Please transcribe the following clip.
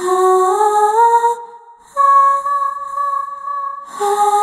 啊啊啊！啊啊